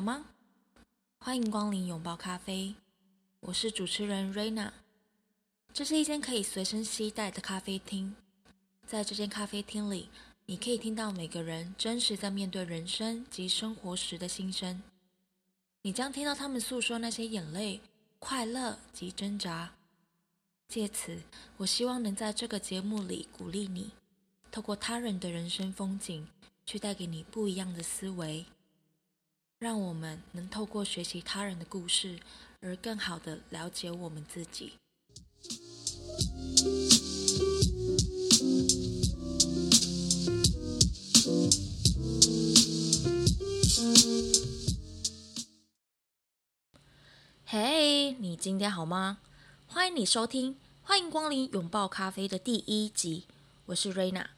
好吗？欢迎光临拥抱咖啡，我是主持人瑞娜。这是一间可以随身携带的咖啡厅，在这间咖啡厅里，你可以听到每个人真实在面对人生及生活时的心声。你将听到他们诉说那些眼泪、快乐及挣扎。借此，我希望能在这个节目里鼓励你，透过他人的人生风景，去带给你不一样的思维。让我们能透过学习他人的故事，而更好的了解我们自己。嘿，你今天好吗？欢迎你收听，欢迎光临拥抱咖啡的第一集。我是瑞娜。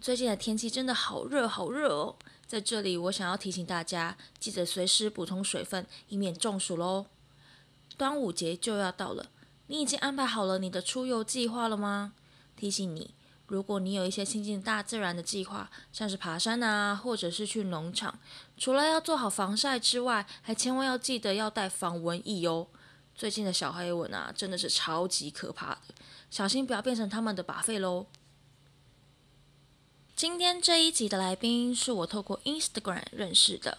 最近的天气真的好热，好热哦！在这里，我想要提醒大家，记得随时补充水分，以免中暑喽。端午节就要到了，你已经安排好了你的出游计划了吗？提醒你，如果你有一些亲近大自然的计划，像是爬山啊，或者是去农场，除了要做好防晒之外，还千万要记得要带防蚊液哦。最近的小黑蚊啊，真的是超级可怕的，小心不要变成他们的靶费喽。今天这一集的来宾是我透过 Instagram 认识的，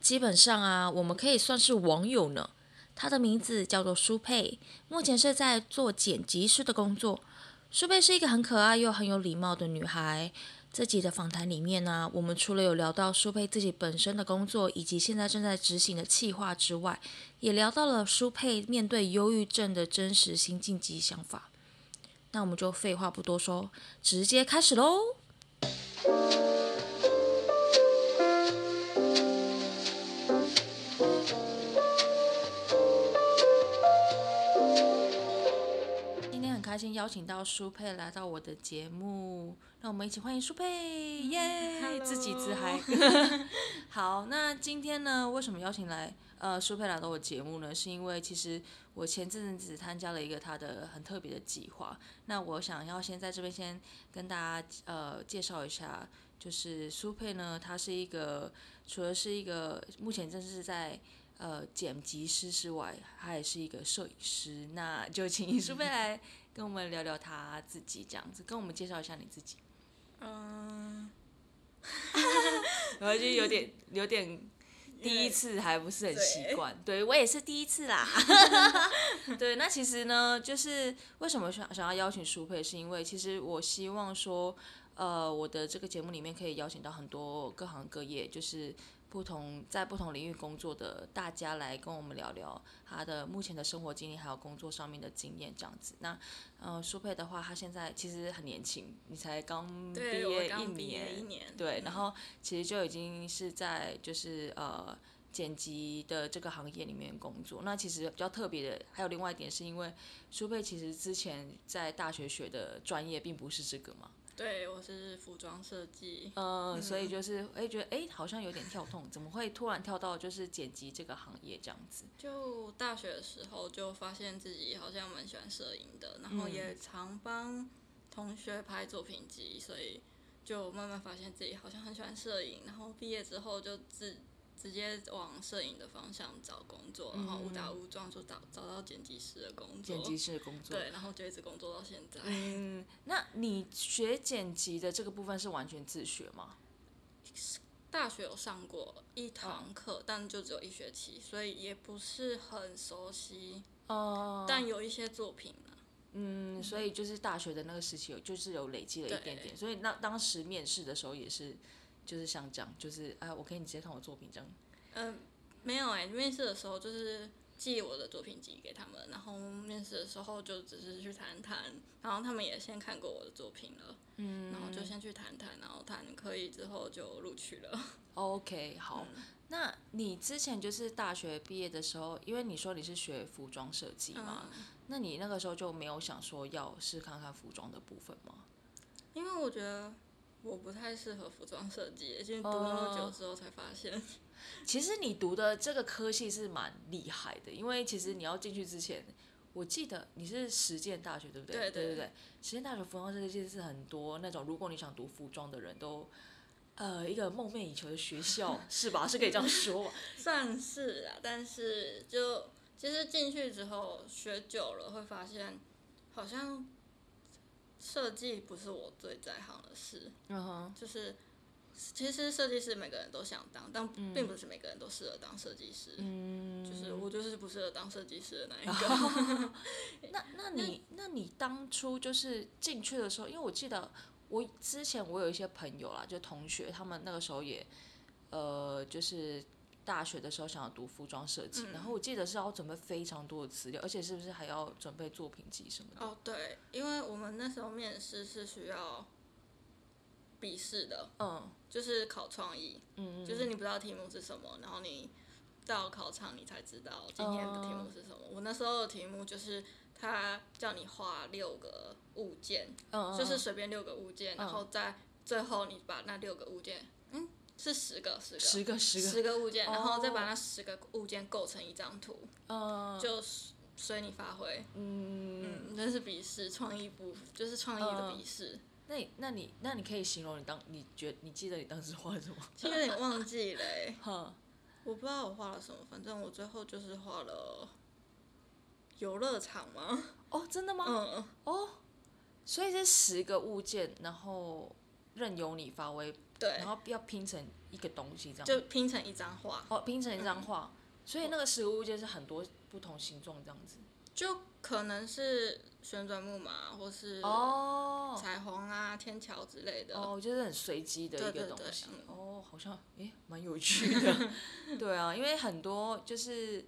基本上啊，我们可以算是网友呢。他的名字叫做舒佩，目前是在做剪辑师的工作。舒佩是一个很可爱又很有礼貌的女孩。这集的访谈里面呢，我们除了有聊到舒佩自己本身的工作以及现在正在执行的计划之外，也聊到了舒佩面对忧郁症的真实心境及想法。那我们就废话不多说，直接开始喽。今天很开心邀请到舒佩来到我的节目，让我们一起欢迎舒佩，耶！自己自嗨。好，那今天呢，为什么邀请来呃舒佩来到我节目呢？是因为其实我前阵子参加了一个他的很特别的计划，那我想要先在这边先跟大家呃介绍一下，就是苏佩呢，他是一个除了是一个目前正是在呃剪辑师之外，他也是一个摄影师。那就请苏佩来跟我们聊聊他自己，这样子跟我们介绍一下你自己。嗯，我就有点有点第一次还不是很习惯，对我也是第一次啦。对，那其实呢，就是为什么想想要邀请舒佩，是因为其实我希望说，呃，我的这个节目里面可以邀请到很多各行各业，就是不同在不同领域工作的大家来跟我们聊聊他的目前的生活经历，还有工作上面的经验这样子。那呃，苏佩的话，他现在其实很年轻，你才刚毕业一刚毕业年，一年，对，然嗯后其实就已经是在就是呃剪辑的这个行业里面工作。那其实比较特别的还有另外一点，是因为苏佩其实之前在大学学的专业并不是这个嘛，对我是服装设计，呃，所以就是哎觉得哎好像有点跳痛，怎么会突然跳到就是剪辑这个行业这样子？就大学的时候就发现自己好像蛮喜欢摄影的，然后也常帮同学拍作品集，所以就慢慢发现自己好像很喜欢摄影，然后毕业之后就自直接往摄影的方向找工作，然后误打误撞就找找到剪辑师的工作，剪辑师的工作。对，然后就一直工作到现在。嗯，那你学剪辑的这个部分是完全自学吗？大学有上过一堂课，但就只有一学期，所以也不是很熟悉，哦、但有一些作品啊。嗯，所以就是大学的那个时期有，就是有累积了一点点，所以那当时面试的时候也是，就是像这样，就是啊，我可以你直接看我作品这样。嗯、没有哎、面试的时候就是寄我的作品集给他们，然后面试的时候就只是去谈谈，然后他们也先看过我的作品了，嗯，然后就先去谈谈，然后谈可以之后就录取了。OK，好，那你之前就是大学毕业的时候，因为你说你是学服装设计嘛，那你那个时候就没有想说要试看看服装的部分吗？因为我觉得我不太适合服装设计，因为读那么久之后才发现。其实你读的这个科系是蛮厉害的，因为其实你要进去之前，我记得你是实践大学对不对？对对对实践大学服装设计是很多那种，如果你想读服装的人都，呃一个梦寐以求的学校，是吧？是可以这样说吧？算是啊，但是就其实进去之后学久了，会发现好像设计不是我最在行的事，嗯哼，就是其实设计师每个人都想当，但并不是每个人都适合当设计师。嗯，就是我就是不适合当设计师的那一个。那那你那你当初就是进去的时候，因为我记得我之前我有一些朋友啦，就同学，他们那个时候也呃就是大学的时候想要读服装设计，然后我记得是要准备非常多的资料，而且是不是还要准备作品集什么的？哦，对，因为我们那时候面试是需要笔试的，嗯。就是考创意，嗯就是你不知道题目是什么，然后你到考场你才知道今天的题目是什么。我那时候的题目就是他叫你画六个物件，嗯，就是随便六个物件，然后在最后你把那六个物件，嗯，是十个，十个，十个十个，十个物件，然后再把哦那十个物件构成一张图，嗯就随你发挥。嗯，嗯，那是笔试，创意部就是创意的笔试。那你那你那你可以形容你当你觉你记得你当时画什么？其实有点忘记了、欸，哈，我不知道我画了什么，反正我最后就是画了游乐场吗？哦，真的吗？嗯，哦，所以是十个物件，然后任由你发挥，对然，后要拼成一个东西这样。就拼成一张画，哦，拼成一张画，所以那个食物就是很多不同形状这样子。就可能是旋转木马，或是哦彩虹啊、天桥之类的。哦，就是很随机的一个东西。嗯哦，好像诶蛮有趣的。对啊，因为很多就是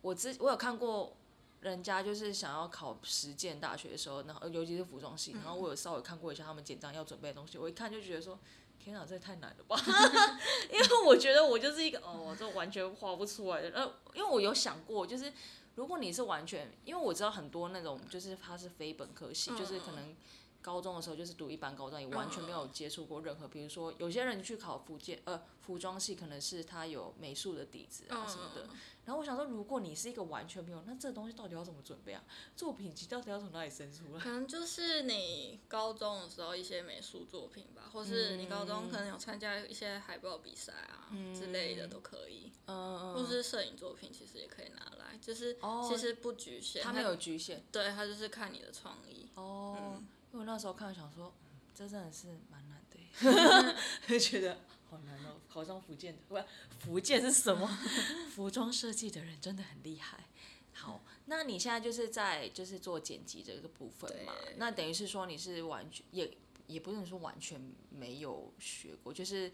我之我有看过。人家就是想要考实践大学的时候，然后尤其是服装系，然后我有稍微看过一下他们简章要准备的东西，我一看就觉得说，天哪，这也太难了吧！因为我觉得我就是一个哦，这完全画不出来的。呃，因为我有想过，就是如果你是完全，因为我知道很多那种就是他是非本科系，就是可能高中的时候就是读一般高中，也完全没有接触过任何，比如说有些人去考福建呃服装系，可能是他有美术的底子啊什么的。然后我想说，如果你是一个完全没有，那这东西到底要怎么准备啊？作品集到底要从哪里生出来？可能就是你高中的时候一些美术作品吧，或是你高中可能有参加一些海报比赛啊、之类的都可以，嗯或是摄影作品其实也可以拿来，就是哦其实不局限，他没有局限对他就是看你的创意。哦。嗯因为我那时候看，想说，嗯这真的是蛮难的耶，就 觉得好难哦。考上福建的，不，福建是什么？服装设计的人真的很厉害。好，那你现在就是在就是做剪辑这个部分嘛？那等于是说你是完全也也不能说完全没有学过，就是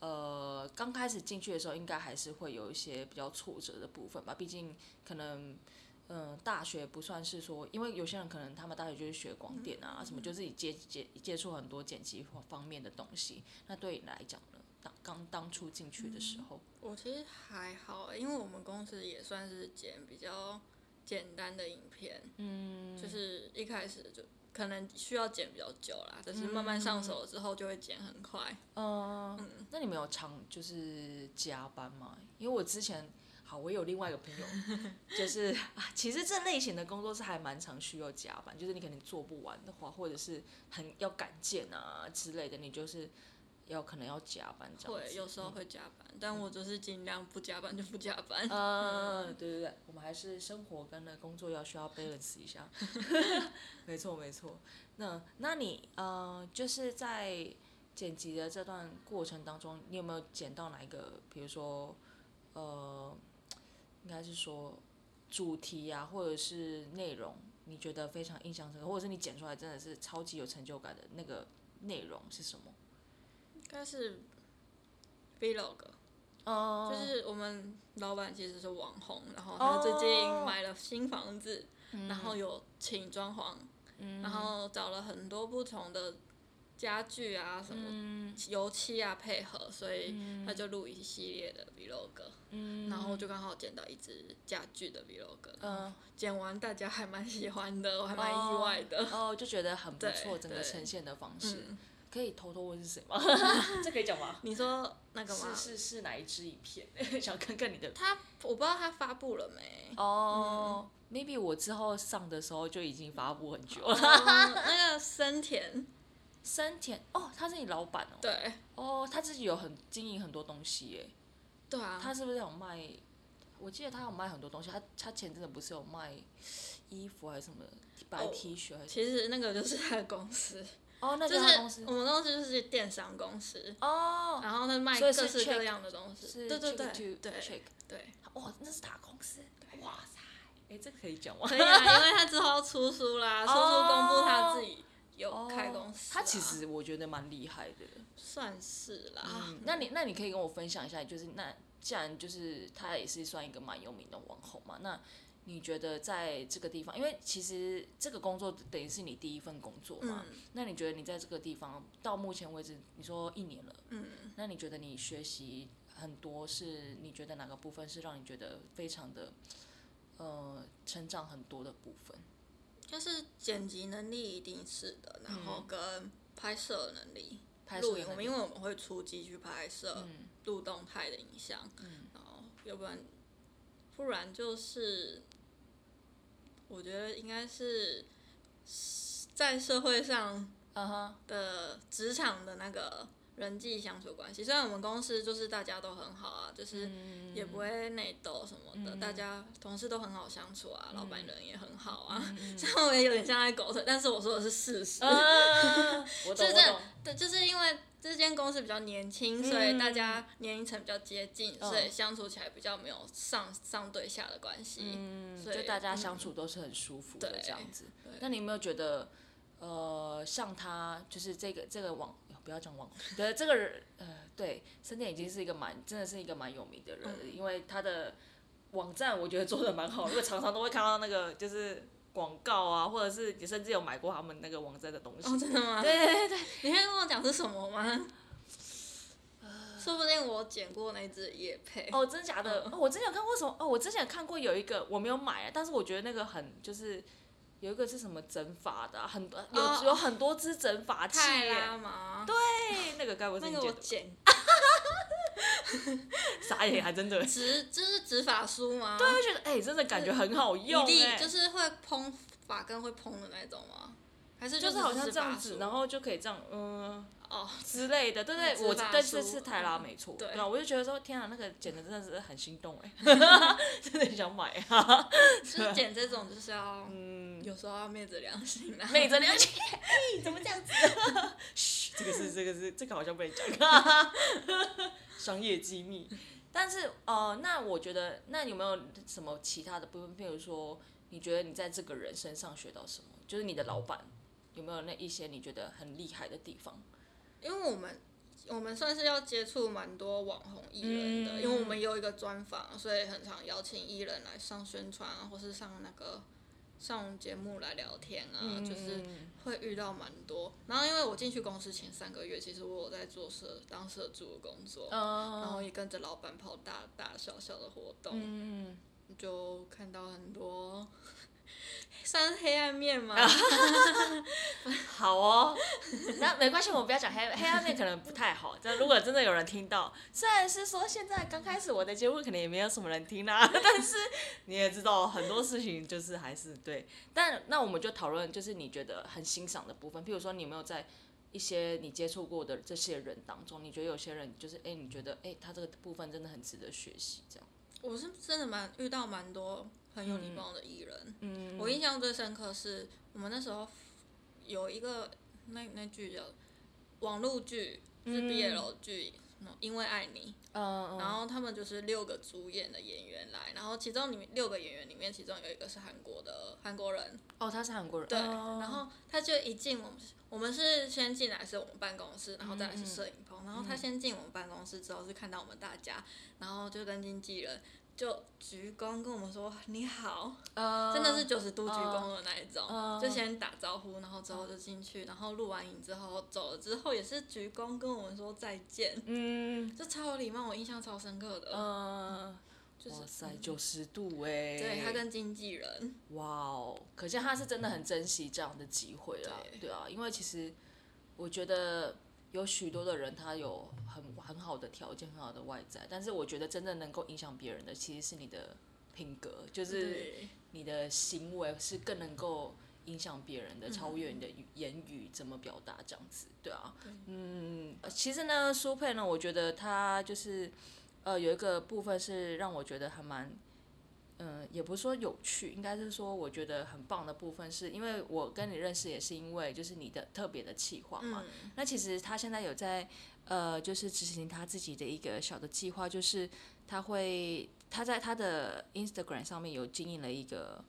呃刚开始进去的时候，应该还是会有一些比较挫折的部分吧。毕竟可能嗯，大学不算是说，因为有些人可能他们大学就是学广电啊，什么就自己接接接触很多剪辑方面的东西。那对你来讲呢？当刚当初进去的时候，我其实还好欸，因为我们公司也算是剪比较简单的影片，嗯，就是一开始就可能需要剪比较久啦，但是慢慢上手了之后就会剪很快。嗯，那你们有常就是加班吗？因为我之前好，我有另外一个朋友，就是啊，其实这类型的工作是还蛮常需要加班，就是你可能做不完的话，或者是很要赶件啊之类的，你就是要可能要加班这样子。会有时候会加班，但我就是尽量不加班就不加班。嗯，对对对，我们还是生活跟那工作要需要 balance 一下。没错没错。那那你呃，就是在剪辑的这段过程当中，你有没有剪到哪一个，比如说呃，应该是说主题啊，或者是内容，你觉得非常印象深刻，或者是你剪出来真的是超级有成就感的那个内容是什么？应该是 vlog，哦、就是我们老板其实是网红，然后他最近哦。买了新房子，然后有请装潢，然后找了很多不同的家具啊什么油漆啊配合，所以他就录一系列的 vlog，、然后就刚好剪到一支家具的 vlog，、嗯剪完大家还蛮喜欢的，我还蛮意外的。哦，就觉得很不对错，整个呈现的方式。嗯，可以偷偷问是谁吗？这可以讲吗？你说那个吗是？是是哪一支影片？想看看你的。他我不知道他发布了没。哦、m a y b e 我之后上的时候就已经发布很久了。哦那个森田，森田哦，他是你老板哦。对哦，他自己有很经营很多东西耶。对啊，他是不是有卖？我记得他有卖很多东西。他他前阵子不是有卖衣服还是什么白哦 T 恤还是？其实那个就是他的公司，哦，那就是是他公司我。们公司就是电商公司，哦，然后他卖各式各样的东西，是对对对对对，哇，那是大公司。哇塞，哎，这个可以讲吗？可以啊，因为他之后要出书啦，出书公布他自己有开公司啊、哦他其实我觉得蛮厉害的。算是啦。嗯，那你那你可以跟我分享一下，就是那既然就是他也是算一个蛮有名的网红嘛，那你觉得在这个地方，因为其实这个工作等于是你第一份工作嘛，嗯那你觉得你在这个地方到目前为止，你说一年了，嗯，那你觉得你学习很多是你觉得哪个部分是让你觉得非常的呃成长很多的部分？就是剪辑能力一定是的，然后跟拍摄能力。嗯拍摄录影，我们因为我们会出机去拍摄嗯录动态的影像，嗯然后要不然不然就是，我觉得应该是在社会上的职场的那个人际相处关系。虽然我们公司就是大家都很好啊，就是嗯也不会内斗什么的，大家同事都很好相处啊，老板人也很好啊。虽然我也有点像在狗腿，但是我说的是事实。嗯，我懂我懂，对，就是因为这间公司比较年轻，嗯所以大家年龄层比较接近，嗯所以相处起来比较没有上上对下的关系。嗯，所以就大家相处都是很舒服的这样子。那你有没有觉得，呃，像他就是这个这个网，不要讲网红，对这个人，呃，对，深田已经是一个蛮真的是一个蛮有名的人，嗯因为他的网站我觉得做的蛮好，因为常常都会看到那个就是广告啊，或者是你甚至有买过他们那个网站的东西。哦，真的吗？对对对对，你可以跟我讲是什么吗？说不定我剪过那只叶配。哦，真的假的？嗯哦，我之前有看过什么？哦，我之前有看过有一个我没有买，但是我觉得那个很就是。有一个是什么整法的啊、很多有、哦有很多支整法器？对，那个该不是那个我你剪的？剪 傻眼，还真的。直就是直发梳吗？对，，我觉得哎、真的感觉很好用就是会蓬发根会蓬的那种吗？还是就是好像这样子，然后就可以这样，嗯、哦，之类的，对对，直发我对是梳是泰拉嗯没错，对啊，我就觉得说，天啊，那个剪的真的是很心动哎、真的很想买啊，就是剪这种就是要，嗯，有时候要昧着良心啊。昧着良心，哎，怎么这样子？嘘，这个是这个是这个好像不能讲，商业机密。但是呃，那我觉得，那有没有什么其他的部分？譬如说，你觉得你在这个人身上学到什么？就是你的老板有没有那一些你觉得很厉害的地方？因为我们我们算是要接触蛮多网红艺人的，嗯因为我们有一个专访，所以很常邀请艺人来上宣传啊，或是上那个上节目来聊天啊，嗯就是会遇到蛮多。然后因为我进去公司前三个月，其实我有在做社当社助的工作，然后嗯也跟着老板跑大大小小的活动，嗯，就看到很多。算是黑暗面吗？好哦，那没关系，我们不要讲黑黑暗面，可能不太好。但如果真的有人听到，虽然是说现在刚开始我的节目可能也没有什么人听啦、但是你也知道很多事情就是还是对。但那我们就讨论，就是你觉得很欣赏的部分，譬如说你有没有在一些你接触过的这些人当中，你觉得有些人就是哎、你觉得哎、他这个部分真的很值得学习，这样。我是真的蛮遇到蛮多很有礼貌的艺人。嗯。我印象最深刻是我们那时候有一个那那剧叫网络剧，是 BL 剧，嗯因为爱你，嗯然后他们就是六个主演的演员来，然后其中里面六个演员里面，其中有一个是韩国的韩国人，哦，他是韩国人，对，哦。然后他就一进我们，我们是先进来是我们办公室，然后再来是摄影棚，然后他先进我们办公室之后是看到我们大家，然后就跟经纪人就鞠躬跟我们说你好，呃真的是九十度鞠躬的那一种，嗯就先打招呼，然后之后就进去，然后录完影之后走了之后也是鞠躬跟我们说再见，嗯。就超有礼貌，我印象超深刻的，嗯。就是哇塞，九十度哎！对他跟经纪人，哇哦，可见他是真的很珍惜这样的机会啦，对。对啊，因为其实我觉得有许多的人他有很很好的条件、很好的外在，但是我觉得真正能够影响别人的其实是你的品格，就是你的行为是更能够影响别人的，超越你的语言语怎么表达这样子，对啊，嗯，其实呢，苏佩呢，我觉得他就是呃有一个部分是让我觉得还蛮。嗯，也不是说有趣，应该是说我觉得很棒的部分，是因为我跟你认识也是因为就是你的特别的计划嘛。那其实他现在有在呃，就是执行他自己的一个小的计划，就是他会他在他的 Instagram 上面有经营了一个，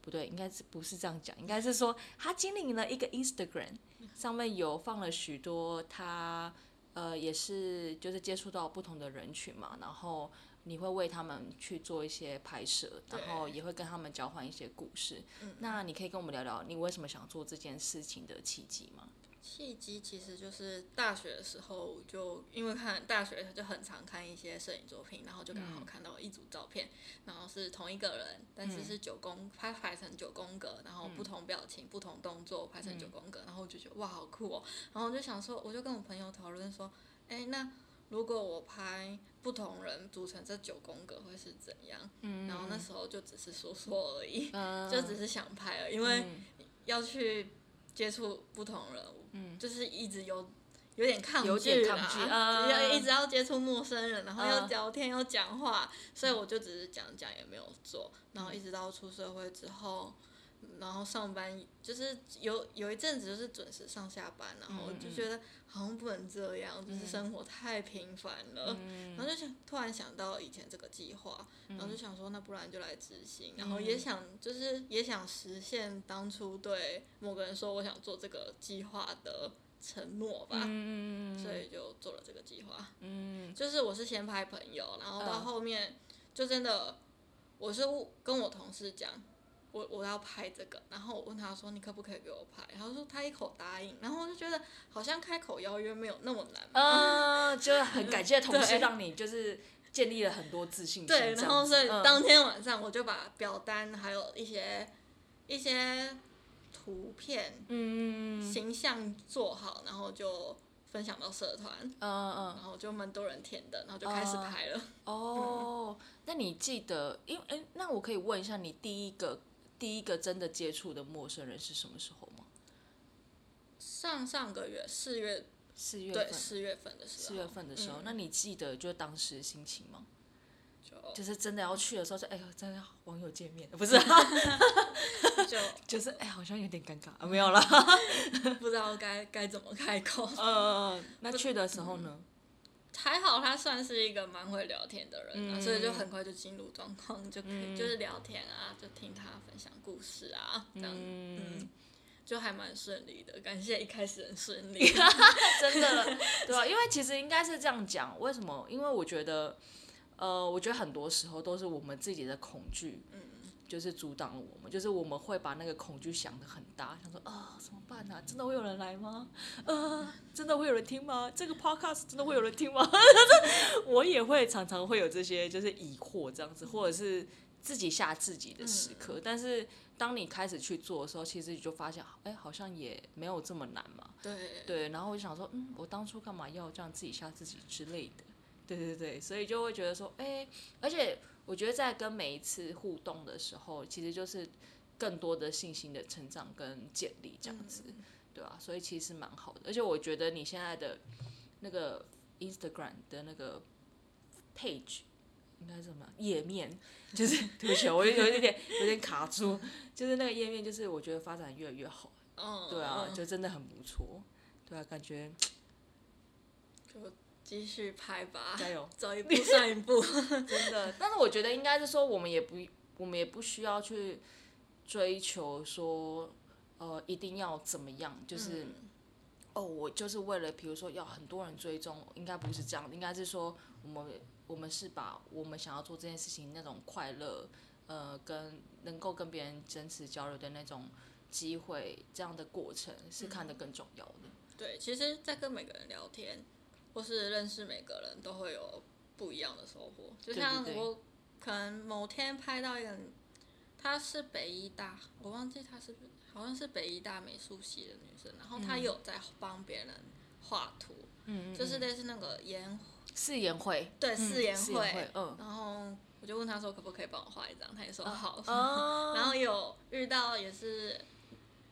不对，应该是不是这样讲，应该是说他经营了一个 Instagram，上面有放了许多他呃也是就是接触到不同的人群嘛，然后。你会为他们去做一些拍摄，然后也会跟他们交换一些故事。那你可以跟我们聊聊你为什么想做这件事情的契机吗？契机其实就是大学的时候，就因为看大学就很常看一些摄影作品，然后就刚好看到一组照片，然后是同一个人，但是是九宫拍拍成九宫格，然后不同表情、不同动作拍成九宫格，然后我就觉得哇好酷哦，然后我就想说，我就跟我朋友讨论说，哎那。如果我拍不同人组成这九宫格会是怎样？然后那时候就只是说说而已，就只是想拍了，因为要去接触不同人，就是一直有有点抗拒啦，要一直要接触陌生人，然后要聊天要讲话，所以我就只是讲讲也没有做，然后一直到出社会之后。然后上班就是有有一阵子就是准时上下班，然后就觉得好像不能这样，就是生活太平凡了。然后就想突然想到以前这个计划，然后就想说那不然就来执行，然后也想就是也想实现当初对某个人说我想做这个计划的承诺吧。所以就做了这个计划。就是我是先拍朋友，然后到后面就真的我是跟我同事讲。我我要拍这个，然后我问他说：“你可不可以给我拍？”然后说他一口答应，然后我就觉得好像开口邀约没有那么难。嗯，就很感谢同事让你就是建立了很多自信心。对，然后所以当天晚上我就把表单还有一些一些图片、嗯形象做好，然后就分享到社团。嗯嗯。然后就蛮多人填的，然后就开始拍了。哦，那你记得，因为哎，那我可以问一下你第一个。第一个真的接触的陌生人是什么时候吗？上上个月四月四月对四月份的时候，四月份的时候，那你记得就当时心情吗？就就是真的要去的时候，就哎呦，真的网友见面，不是？就。就是哎，好像有点尴尬。啊，没有了，不知道该该怎么开口。嗯，那去的时候呢？还好他算是一个蛮会聊天的人，所以就很快就进入状况，就可以就是聊天啊，就听他分享故事啊，这样，嗯，就还蛮顺利的。感谢一开始很顺利，真的，对啊，因为其实应该是这样讲，为什么？因为我觉得，呃，我觉得很多时候都是我们自己的恐惧，嗯。就是阻挡了我们，就是我们会把那个恐惧想得很大，想说啊怎么办呢？真的会有人来吗？呃，真的会有人听吗？这个 podcast 真的会有人听吗？我也会常常会有这些就是疑惑这样子，或者是自己吓自己的时刻。但是当你开始去做的时候，其实你就发现，哎，好像也没有这么难嘛。对。对，然后我就想说，嗯，我当初干嘛要这样自己吓自己之类的？对对对，所以就会觉得说，哎，而且。我觉得在跟每一次互动的时候，其实就是更多的信心的成长跟建立这样子，对吧？所以其实蛮好的。而且我觉得你现在的那个 Instagram 的那个 page 应该是什么页面？就是 对不起，我有一点有点卡住。就是那个页面，就是我觉得发展越来越好。嗯。对啊，就真的很不错。对啊，感觉。继续拍吧，加油，走一步算一步，真的。但是我觉得应该是说，我们也不，我们也不需要去追求说，呃，一定要怎么样，就是，哦，我就是为了，比如说要很多人追踪，应该不是这样，应该是说，我们我们是把我们想要做这件事情那种快乐，呃，跟能够跟别人真实交流的那种机会，这样的过程是看得更重要的。对，其实，在跟每个人聊天。或是认识每个人都会有不一样的收获，就像我可能某天拍到一个，她是北医大，我忘记她是好像是北医大美术系的女生，然后她有在帮别人画图，嗯就是类似那个颜四颜会，对四颜会，嗯，然后我就问她说可不可以帮我画一张，她也说好，然后有遇到也是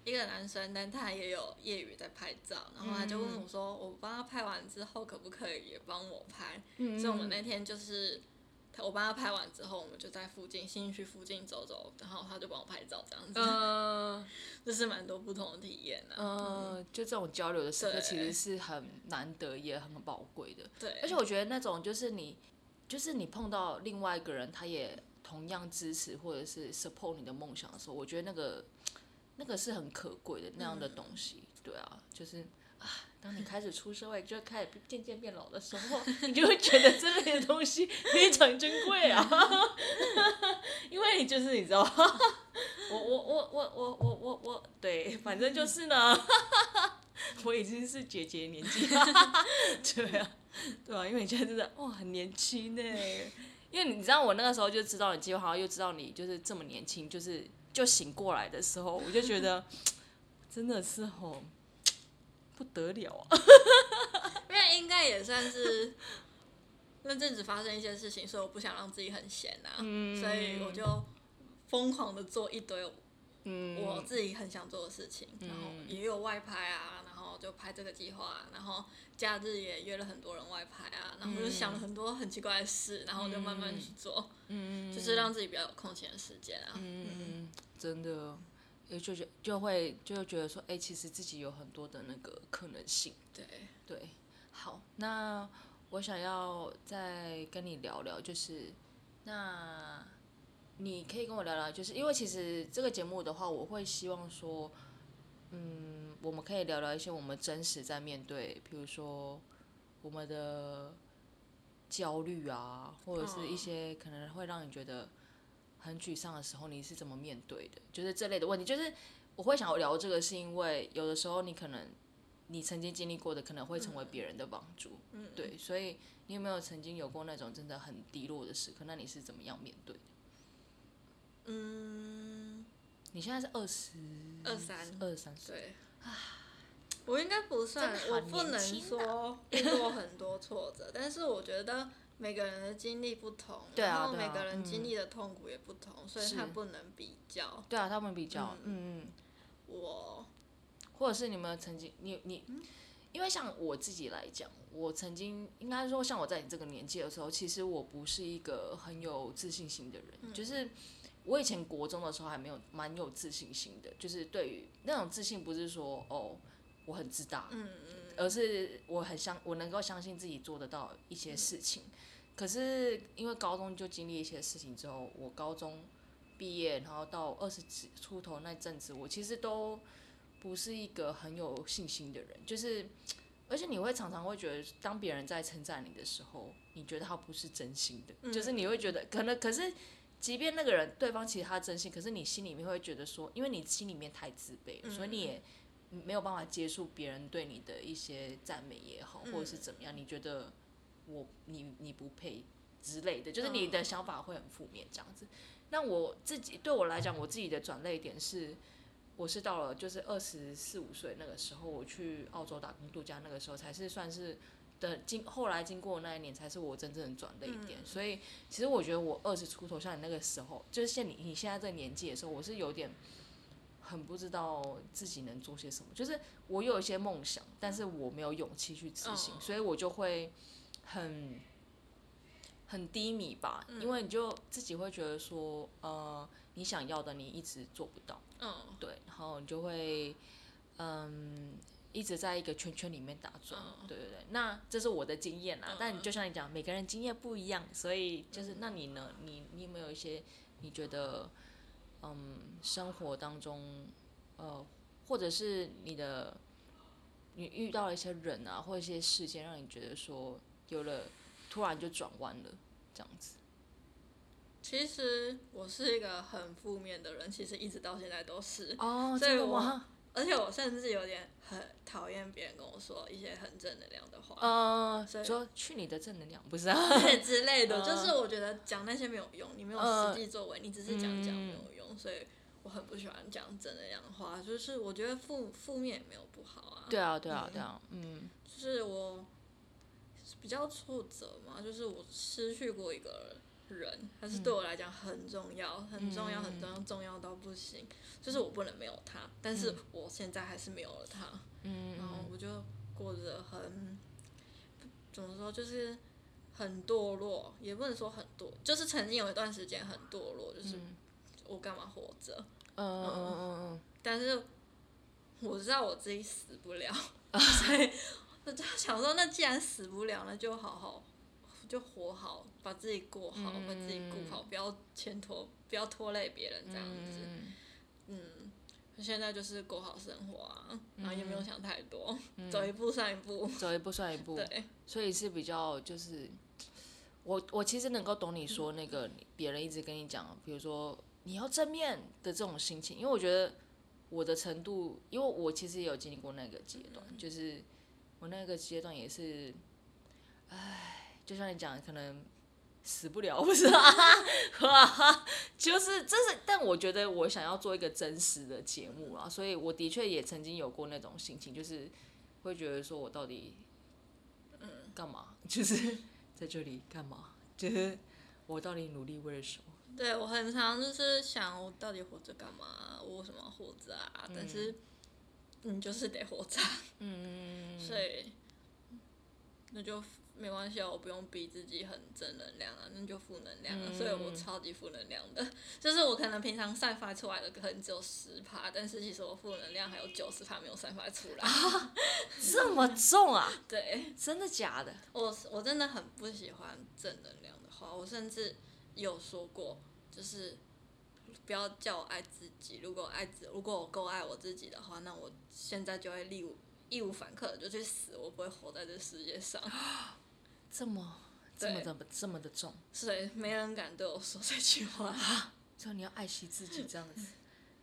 一个男生，但他也有业余在拍照，然后他就问我说，我帮他拍完之后，可不可以也帮我拍？嗯所以我们那天就是。他我帮他拍完之后，我们就在附近新区附近走走，然后他就帮我拍照，这样子，嗯 就是蛮多不同的体验啊。嗯，就这种交流的时刻其实是很难得也很宝贵的。对，而且我觉得那种就是你，就是你碰到另外一个人，他也同样支持或者是 support 你的梦想的时候，我觉得那个那个是很可贵的那样的东西。对啊，就是啊，当你开始出社会，就开始渐渐变老的时候，你就会觉得这类的东西非常珍贵啊，因为你就是你知道，我我我我我我我我对，反正就是呢。我已经是姐姐年纪了，对啊，对啊，因为你现在真的哇很年轻呢，因为你知道我那个时候就知道你计划，又知道你就是这么年轻，就是就醒过来的时候，我就觉得 真的是吼 不得了啊！因为应该也算是那阵子发生一些事情，所以我不想让自己很闲啊，嗯。所以我就疯狂的做一堆嗯，我自己很想做的事情，然后也有外拍啊，然后就拍这个计划，然后假日也约了很多人外拍啊，然后就想了很多很奇怪的事，然后就慢慢去做，嗯，就是让自己比较有空闲的时间啊。嗯，真的，也就觉就会就会觉得说，哎、其实自己有很多的那个可能性。对，对，好，那我想要再跟你聊聊，就是那你可以跟我聊聊，就是因为其实这个节目的话，我会希望说，嗯，我们可以聊聊一些我们真实在面对，比如说我们的焦虑啊，或者是一些可能会让你觉得很沮丧的时候，你是怎么面对的？就是这类的问题，就是我会想要聊这个，是因为有的时候你可能你曾经经历过的，可能会成为别人的帮助，嗯，对，所以你有没有曾经有过那种真的很低落的时刻？那你是怎么样面对的？嗯，你现在是二十二三二十三岁，对。我应该不算我不能说 遇过很多挫折，但是我觉得每个人的经历不同，对啊然后每个人嗯经历的痛苦也不同，所以是他不能比较。对啊，他们比较，嗯嗯，我或者是你们曾经，你你，因为像我自己来讲，我曾经应该说，像我在你这个年纪的时候，其实我不是一个很有自信心的人，就是我以前国中的时候还没有蛮有自信心的，就是对于那种自信，不是说哦我很自大，嗯嗯而是我很相我能够相信自己做得到一些事情。可是因为高中就经历一些事情之后，我高中毕业，然后到二十几出头那阵子，我其实都不是一个很有信心的人，就是。而且你会常常会觉得，当别人在称赞你的时候，你觉得他不是真心的，就是你会觉得可能，可是即便那个人对方其实他真心，可是你心里面会觉得说，因为你心里面太自卑了，所以你也没有办法接受别人对你的一些赞美也好，或者是怎么样，你觉得我你你不配之类的，就是你的想法会很负面这样子。那我自己对我来讲，我自己的转泪点是，我是到了就是二十四五岁那个时候，我去澳洲打工度假，那个时候才是算是的经后来经过那一年，才是我真正的转泪点。所以其实我觉得我二十出头，像你那个时候，就是像你你现在这个年纪的时候，我是有点很不知道自己能做些什么。就是我有一些梦想，但是我没有勇气去执行，嗯所以我就会很很低迷吧，因为你就自己会觉得说，呃，你想要的你一直做不到。嗯对，然后你就会嗯一直在一个圈圈里面打转，嗯对对对。那这是我的经验啦，嗯但你就像你讲，每个人经验不一样，所以就是那你呢？你你有没有一些你觉得嗯生活当中呃，或者是你的你遇到了一些人啊，或者一些事件，让你觉得说有了突然就转弯了这样子？其实我是一个很负面的人，其实一直到现在都是。哦，所以我真的吗？而且我甚至有点很讨厌别人跟我说一些很正能量的话，呃，所以说去你的正能量，不是啊？之类的。嗯就是我觉得讲那些没有用，你没有嗯实际作为，你只是讲讲没嗯有用，所以我很不喜欢讲正能量的话。就是我觉得负负面也没有不好啊。对啊，对啊，嗯对啊，嗯就是我比较挫折嘛，就是我失去过一个人，他是对我来讲很重要，很重要，很重要，重要到不行。就是我不能没有他，但是我现在还是没有了他。嗯然后我就过着很怎么说，就是很堕落，也不能说很堕，就是曾经有一段时间很堕落，就是我干嘛活着？嗯嗯。嗯嗯。但是我知道我自己死不了，所以我就想说，那既然死不了，那就好好就活好，把自己过好，把自己顾好，不要牵拖，不要拖累别人这样子。嗯。嗯，现在就是过好生活啊，然后也没有想太多，走一步算一步。走一步算一步，对，所以是比较就是，我我其实能够懂你说那个别人一直跟你讲，比如说你要正面的这种心情，因为我觉得我的程度，因为我其实也有经历过那个阶段，就是我那个阶段也是，唉，就像你讲的，可能死不了，不是啊，就是这是，但我觉得我想要做一个真实的节目啊，所以我的确也曾经有过那种心情，就是会觉得说我到底嗯干嘛？就是在这里干嘛？就是我到底努力为了什么？对我很常就是想，我到底活着干嘛？我为什么要活着啊？但是你就是得活着，嗯，所以那就没关系啊，我不用逼自己很正能量啊，那就负能量啊。所以我超级负能量的，就是我可能平常散发出来的可能只有十趴，但是其实我负能量还有九十趴没有散发出来。这么重啊？对真的假的？我，我真的很不喜欢正能量的话，我甚至有说过，就是不要叫我爱自己。如果爱自，如果我够爱我自己的话，那我现在就会义无义无反顾的就去死，我不会活在这世界上。这么这么对的这么的重？所以没人敢对我说这句话。就你要爱惜自己这样子。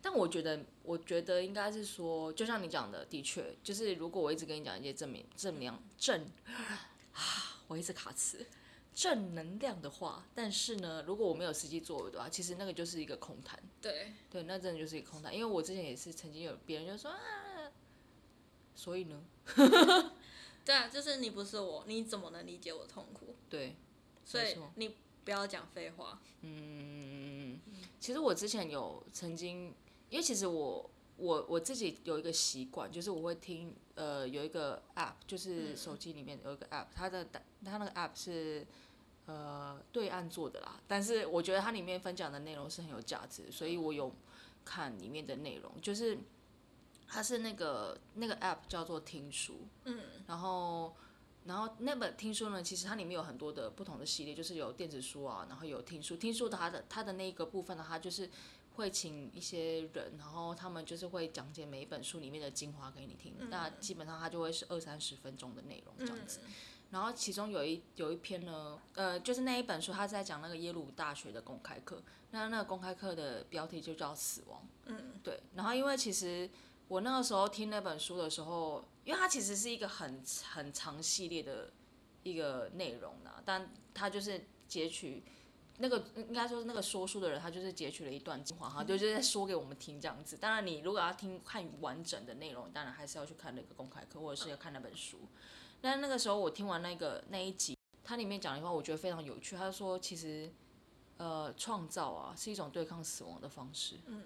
但我觉得，我觉得应该是说，就像你讲的，的确，就是如果我一直跟你讲一些正面、正量、正，啊，我一直卡词，正能量的话，但是呢，如果我没有实际作为的话，其实那个就是一个空谈。对，对，那真的就是一个空谈。因为我之前也是曾经有别人就说啊，所以呢，对啊，就是你不是我，你怎么能理解我的痛苦？对，所以你不要讲废话。嗯，其实我之前有曾经，因为其实我我我自己有一个习惯，就是我会听呃有一个 app，就是手机里面有一个 app，它的它那个 app 是呃对岸做的啦，但是我觉得它里面分享的内容是很有价值，所以我有看里面的内容，就是它是那个那个 app 叫做听书，嗯，然后。然后那本听书呢，其实它里面有很多的不同的系列，就是有电子书啊，然后有听书。听书它的它的那个部分呢，它就是会请一些人，然后他们就是会讲解每一本书里面的精华给你听。那基本上它就会是二三十分钟的内容这样子。然后其中有一有一篇呢，呃，就是那一本书，它是在讲那个耶鲁大学的公开课。那那个公开课的标题就叫死亡。嗯，对。然后因为其实我那个时候听那本书的时候，因为它其实是一个很很长系列的一个内容呢，但它就是截取那个应该说是那个说书的人，他就是截取了一段精华，哈，就是在说给我们听这样子。当然，你如果要听看完整的内容，当然还是要去看那个公开课，或者是要看那本书。但那个时候我听完那个那一集，它里面讲的话，我觉得非常有趣。他说，其实呃，创造啊是一种对抗死亡的方式。嗯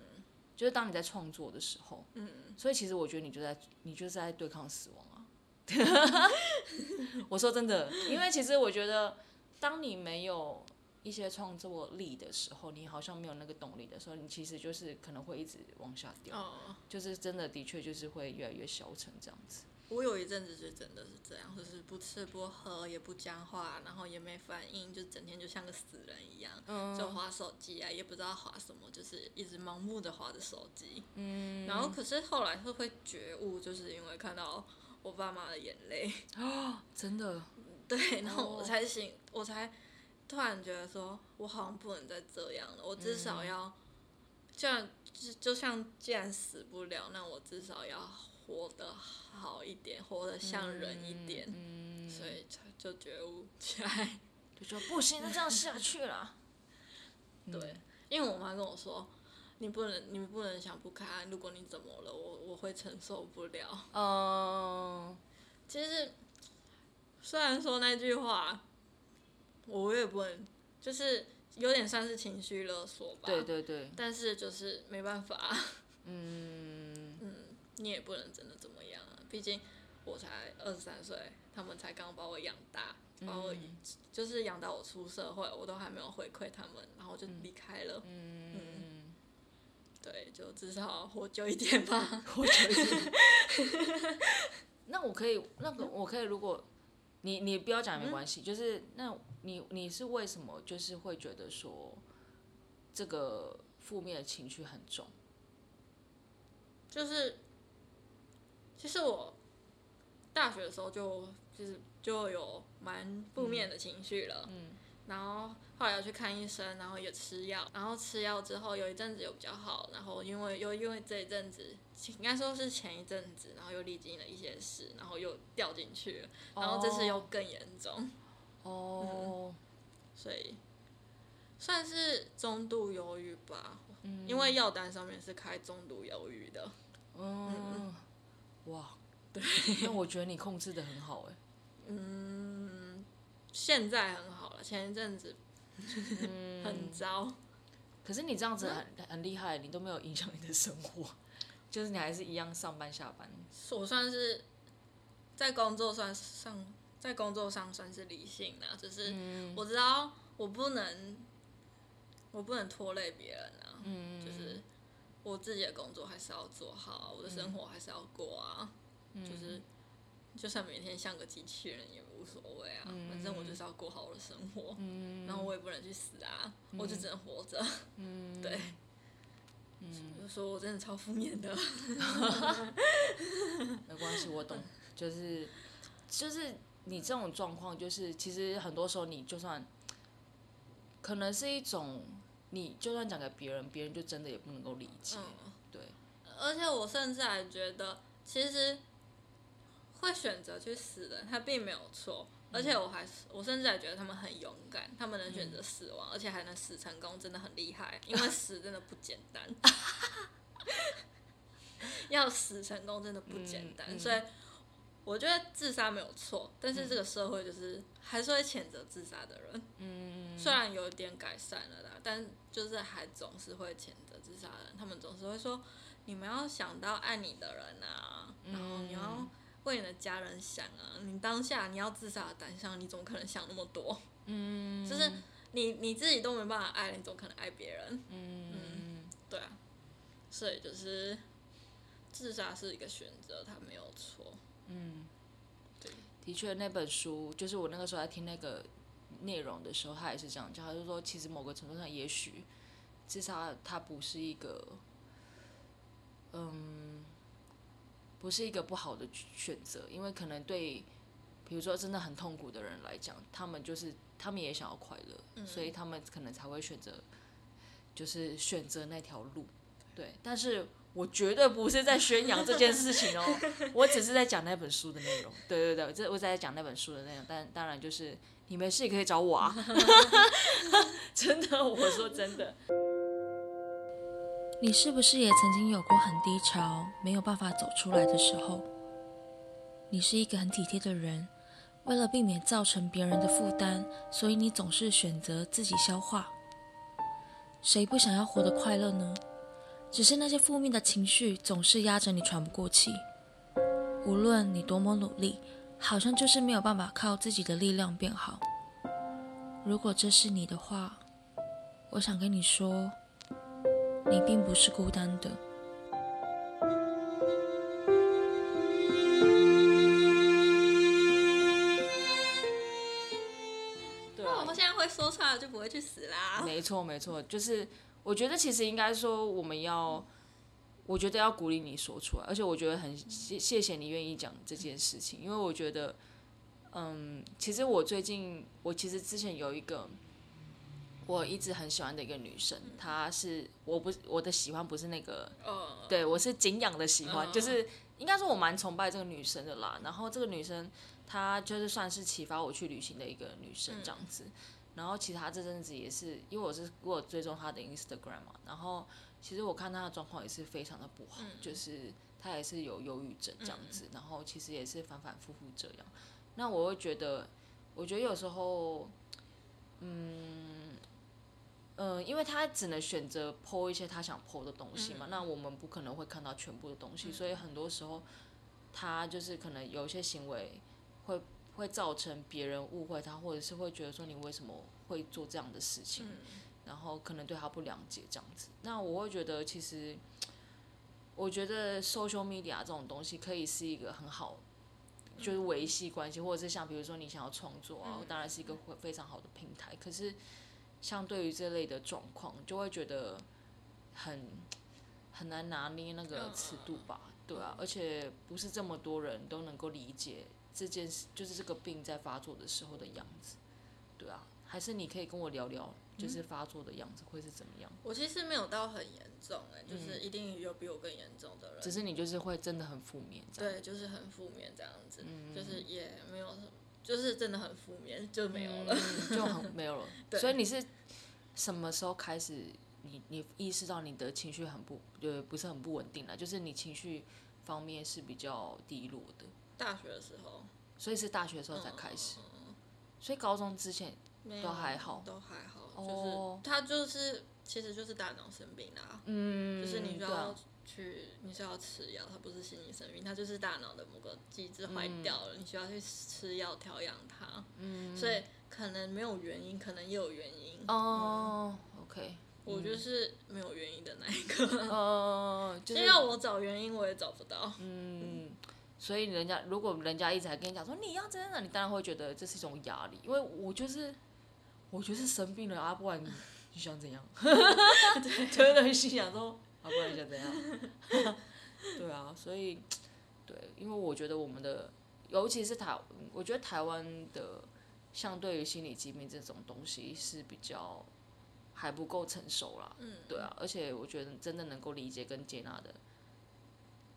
就是当你在创作的时候，嗯，所以其实我觉得你就在你就是在对抗死亡啊。我说真的，因为其实我觉得，当你没有一些创作力的时候，你好像没有那个动力的时候，你其实就是可能会一直往下掉，哦，就是真的的确就是会越来越消沉这样子。我有一阵子就真的是这样，就是不吃不喝，也不讲话，然后也没反应，就整天就像个死人一样，就划手机啊，也不知道划什么，就是一直盲目的划着手机。嗯，然后可是后来会会觉悟，就是因为看到我爸妈的眼泪啊，真的，对，然后我哦。才醒，我才突然觉得说，我好像不能再这样了，我至少要，这样就就像既然死不了，那我至少要活得好一点，活得像人一点，嗯，所以才就觉悟起来。就说不行，那这样下去了。对，因为我妈跟我说，你不能，你不能想不开，如果你怎么了，我我会承受不了。嗯，其实虽然说那句话，我也不能，就是有点算是情绪勒索吧。对对对，但是就是没办法，嗯，嗯，你也不能真的怎么样啊，毕竟我才二十三岁，他们才刚把我养大，把我嗯就是养到我出社会，我都还没有回馈他们，然后就离开了。嗯，对，就至少活久一点吧。活久一点，那我可以，那个我可以，如果你你不要讲也没关系，就是那你你是为什么就是会觉得说这个负面的情绪很重？就是，其实我大学的时候就就是就有蛮负面的情绪了，嗯。然后后来要去看医生，然后也吃药，然后吃药之后有一阵子有比较好，然后因为又因为这一阵子，应该说是前一阵子，然后又历经了一些事，然后又掉进去了，然后这次又更严重，哦，所以算是中度忧郁吧，嗯。因为药单上面是开中度忧郁的。嗯，哇，对，那我觉得你控制的很好哎，嗯，现在很好了，前一阵子嗯。很糟。可是你这样子很很厉害，你都没有影响你的生活，就是你还是一样上班下班。我算是在工作算上，在工作上算是理性的，就是嗯。我知道我不能，我不能拖累别人啊，嗯，就是我自己的工作还是要做好，我的生活还是要过啊，嗯。就是就算每天像个机器人也无所谓啊，反正我就是要过好我的生活，嗯。然后我也不能去死啊，我就只能活着，嗯。对。嗯，就说我真的超负面的，没关系，我懂，就是就是你这种状况，就是其实很多时候你就算可能是一种，你就算讲给别人，别人就真的也不能够理解，嗯，对，而且我甚至还觉得，其实会选择去死的人，他并没有错。而且我还是，我甚至还觉得他们很勇敢，他们能选择死亡，而且还能死成功，真的很厉害。因为死真的不简单，要死成功真的不简单。嗯嗯所以我觉得自杀没有错，但是这个社会就是还是会谴责自杀的人。嗯，虽然有点改善了啦，但就是还总是会谴责自杀的人，他们总是会说，你们要想到爱你的人啊，然后你要为你的家人想啊，你当下你要自杀的胆想，你怎么可能想那么多？嗯，就是你你自己都没办法爱，你怎么可能爱别人？嗯对啊，所以就是自杀是一个选择，它没有错。嗯，对，的确，那本书就是我那个时候在听那个内容的时候，他也是这样讲，他就说，其实某个程度上，也许自杀它不是一个，嗯，不是一个不好的选择，因为可能对，比如说真的很痛苦的人来讲，他们就是他们也想要快乐，所以他们可能才会选择，就是选择那条路，对，但是。我绝对不是在宣扬这件事情哦，我只是在讲那本书的内容。对对对，这我在讲那本书的内容，但当然就是你没事也可以找我啊。真的，我说真的。你是不是也曾经有过很低潮、没有办法走出来的时候？你是一个很体贴的人，为了避免造成别人的负担，所以你总是选择自己消化。谁不想要活得快乐呢？只是那些负面的情绪总是压着你喘不过气。无论你多么努力，好像就是没有办法靠自己的力量变好。如果这是你的话，我想跟你说。你并不是孤单的。对啊那我现在会说出来，就不会去死啦。没错没错，就是我觉得其实应该说我们要，我觉得要鼓励你说出来，而且我觉得很谢谢谢你愿意讲这件事情，因为我觉得，嗯，其实我最近我其实之前有一个我一直很喜欢的一个女生，她是我不我的喜欢不是那个呃，对我是敬仰的喜欢，嗯就是应该说我蛮崇拜这个女生的啦。然后这个女生她就是算是启发我去旅行的一个女生这样子。然后其实她这阵子也是，因为我是我有追踪她的 Instagram 嘛，然后其实我看他的状况也是非常的不好，就是他也是有忧郁症这样子，然后其实也是反反复复这样。那我会觉得，我觉得有时候，嗯，呃，因为他只能选择剖一些他想剖的东西嘛，那我们不可能会看到全部的东西，所以很多时候他就是可能有一些行为会会造成别人误会他，或者是会觉得说你为什么会做这样的事情，然后可能对他不了解这样子。那我会觉得其实，我觉得 social media 这种东西可以是一个很好。就是维系关系，或者是像比如说你想要创作啊，当然是一个会非常好的平台。可是，相对于这类的状况，就会觉得很很难拿捏那个尺度吧，对啊，而且不是这么多人都能够理解这件事，就是这个病在发作的时候的样子，对啊，还是你可以跟我聊聊。就是发作的样子会是怎么样？我其实没有到很严重哎，就是一定有比我更严重的人。只是你就是会真的很负面，对，就是很负面这样子，嗯就是也没有什么，就是真的很负面就没有了，就很 没有了。所以你是什么时候开始，你你意识到你的情绪很不，呃，不是很不稳定了？就是你情绪方面是比较低落的。大学的时候。所以是大学的时候才开始。所以高中之前都还好。都还好。就是他就是，其实就是大脑生病啦。嗯，就是你需要去，你需要吃药，它不是心理生病，它就是大脑的某个机制坏掉了，你需要去吃药调养它。嗯，所以可能没有原因，可能也有原因。哦，OK，我就是没有原因的那一个。哦，就是要我找原因，我也找不到。嗯，所以人家如果人家一直在跟你讲说你要真的，你当然会觉得这是一种压力，因为我就是。我就是生病了啊，不然你想怎样？对，真的心想说，啊，不然你想怎样？对啊，所以，对，因为我觉得我们的，尤其是台，我觉得台湾的，相对于心理疾病这种东西是比较还不够成熟啦。嗯。对啊，而且我觉得真的能够理解跟接纳的，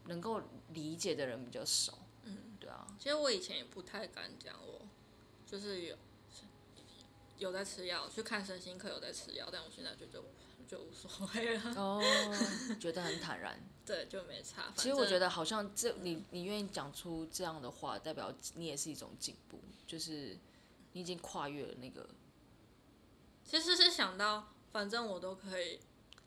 能够理解的人比较少。嗯。对啊。其实我以前也不太敢讲，我就是有。有在吃药，去看身心科有在吃药，但我现在就就就无所谓了。哦，觉得很坦然。对，就没差。其实我觉得好像这你你愿意讲出这样的话，代表你也是一种进步，就是你已经跨越了那个。其实是想到，反正我都可以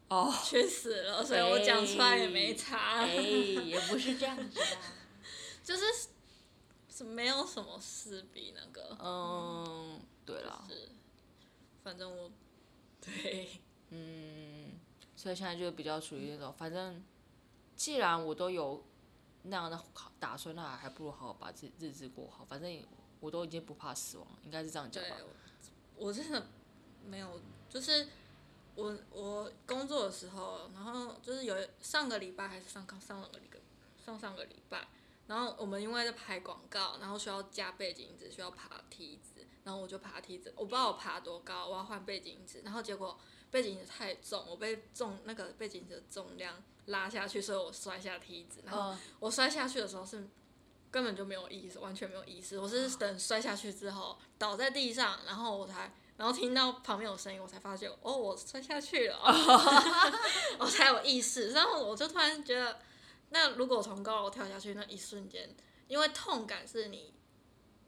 哦去死了，所以我讲出来也没差。哎，也不是这样子的。就是是没有什么事比那个。嗯，对了。反正我，对，嗯，所以现在就比较属于那种，反正既然我都有那样的打算，那还不如好好把自日子过好。反正我都已经不怕死亡，应该是这样讲吧。我真的没有，就是我我工作的时候，然后就是有上个礼拜还是上上上个礼拜，上上个礼拜，然后我们因为在拍广告，然后需要加背景只，需要爬梯子。然后我就爬梯子，我不知道我爬多高，我要换背景纸，然后结果背景纸太重，我被重那个背景纸的重量拉下去，所以我摔下梯子。然后我摔下去的时候是根本就没有意识，完全没有意识。我是等摔下去之后倒在地上，然后我才然后听到旁边有声音，我才发现哦，我摔下去了，我才有意识。然后我就突然觉得，那如果从高楼跳下去那一瞬间，因为痛感是你。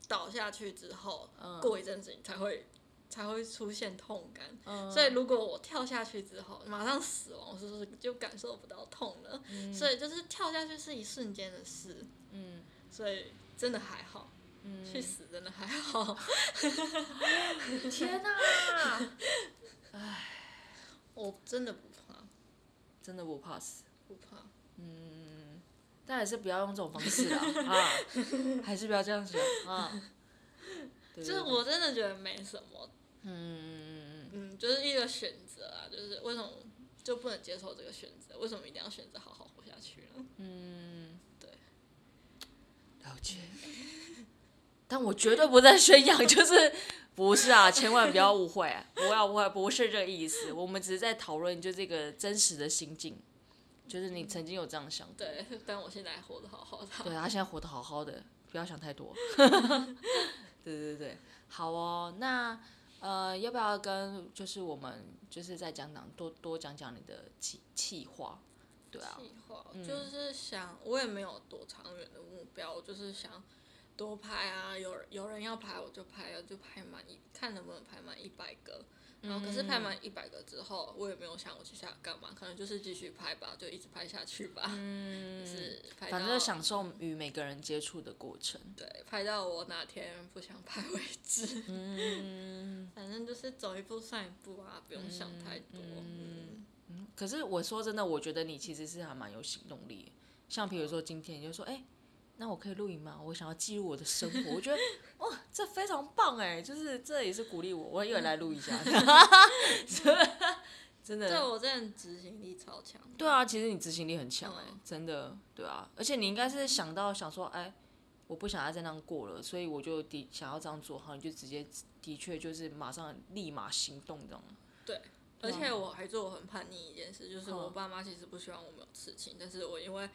倒下去之后，过一阵子你才会才会出现痛感。所以如果我跳下去之后马上死亡，我是不是就感受不到痛了？所以就是跳下去是一瞬间的事。嗯，所以真的还好。嗯，去死真的还好。天哪！唉，我真的不怕，真的不怕死。不怕。嗯。但还是不要用这种方式啦，啊，还是不要这样子啊。就是我真的觉得没什么，嗯嗯，就是一个选择啊，就是为什么就不能接受这个选择？为什么一定要选择好好活下去呢？嗯，对，了解。但我绝对不在宣扬，就是不是啊，千万不要误会，不要误会，不是这个意思。我们只是在讨论就这个真实的心境。就是你曾经有这样想，对，但我现在活得好好的。对他现在活得好好的，不要想太多。对对对，好哦，那呃，要不要跟就是我们就是在讲讲多多讲讲你的计计划？对啊，计划就是想，我也没有多长远的目标，就是想多拍啊，有有人要拍我就拍，就拍满一，看能不能拍满一百个。然后可是拍满一百个之后，我也没有想我接下来干嘛，可能就是继续拍吧，就一直拍下去吧。嗯，是拍反正享受与每个人接触的过程。对，拍到我哪天不想拍为止。嗯，反正就是走一步算一步啊，不用想太多。嗯，可是我说真的，我觉得你其实是还蛮有行动力的。像比如说今天你就说，哎、那我可以录影吗？我想要记录我的生活。我觉得哇，这非常棒哎，就是这也是鼓励我，我也来录一下。真的，对我真的执行力超强。对啊，其实你执行力很强哎、嗯真的，对啊，而且你应该是想到想说，哎、我不想要再那样过了，所以我就的想要这样做，好，你就直接的确就是马上立马行动这样。对，而且我还做很叛逆一件事，就是我嗯爸妈其实不希望我们有刺青，但是我因为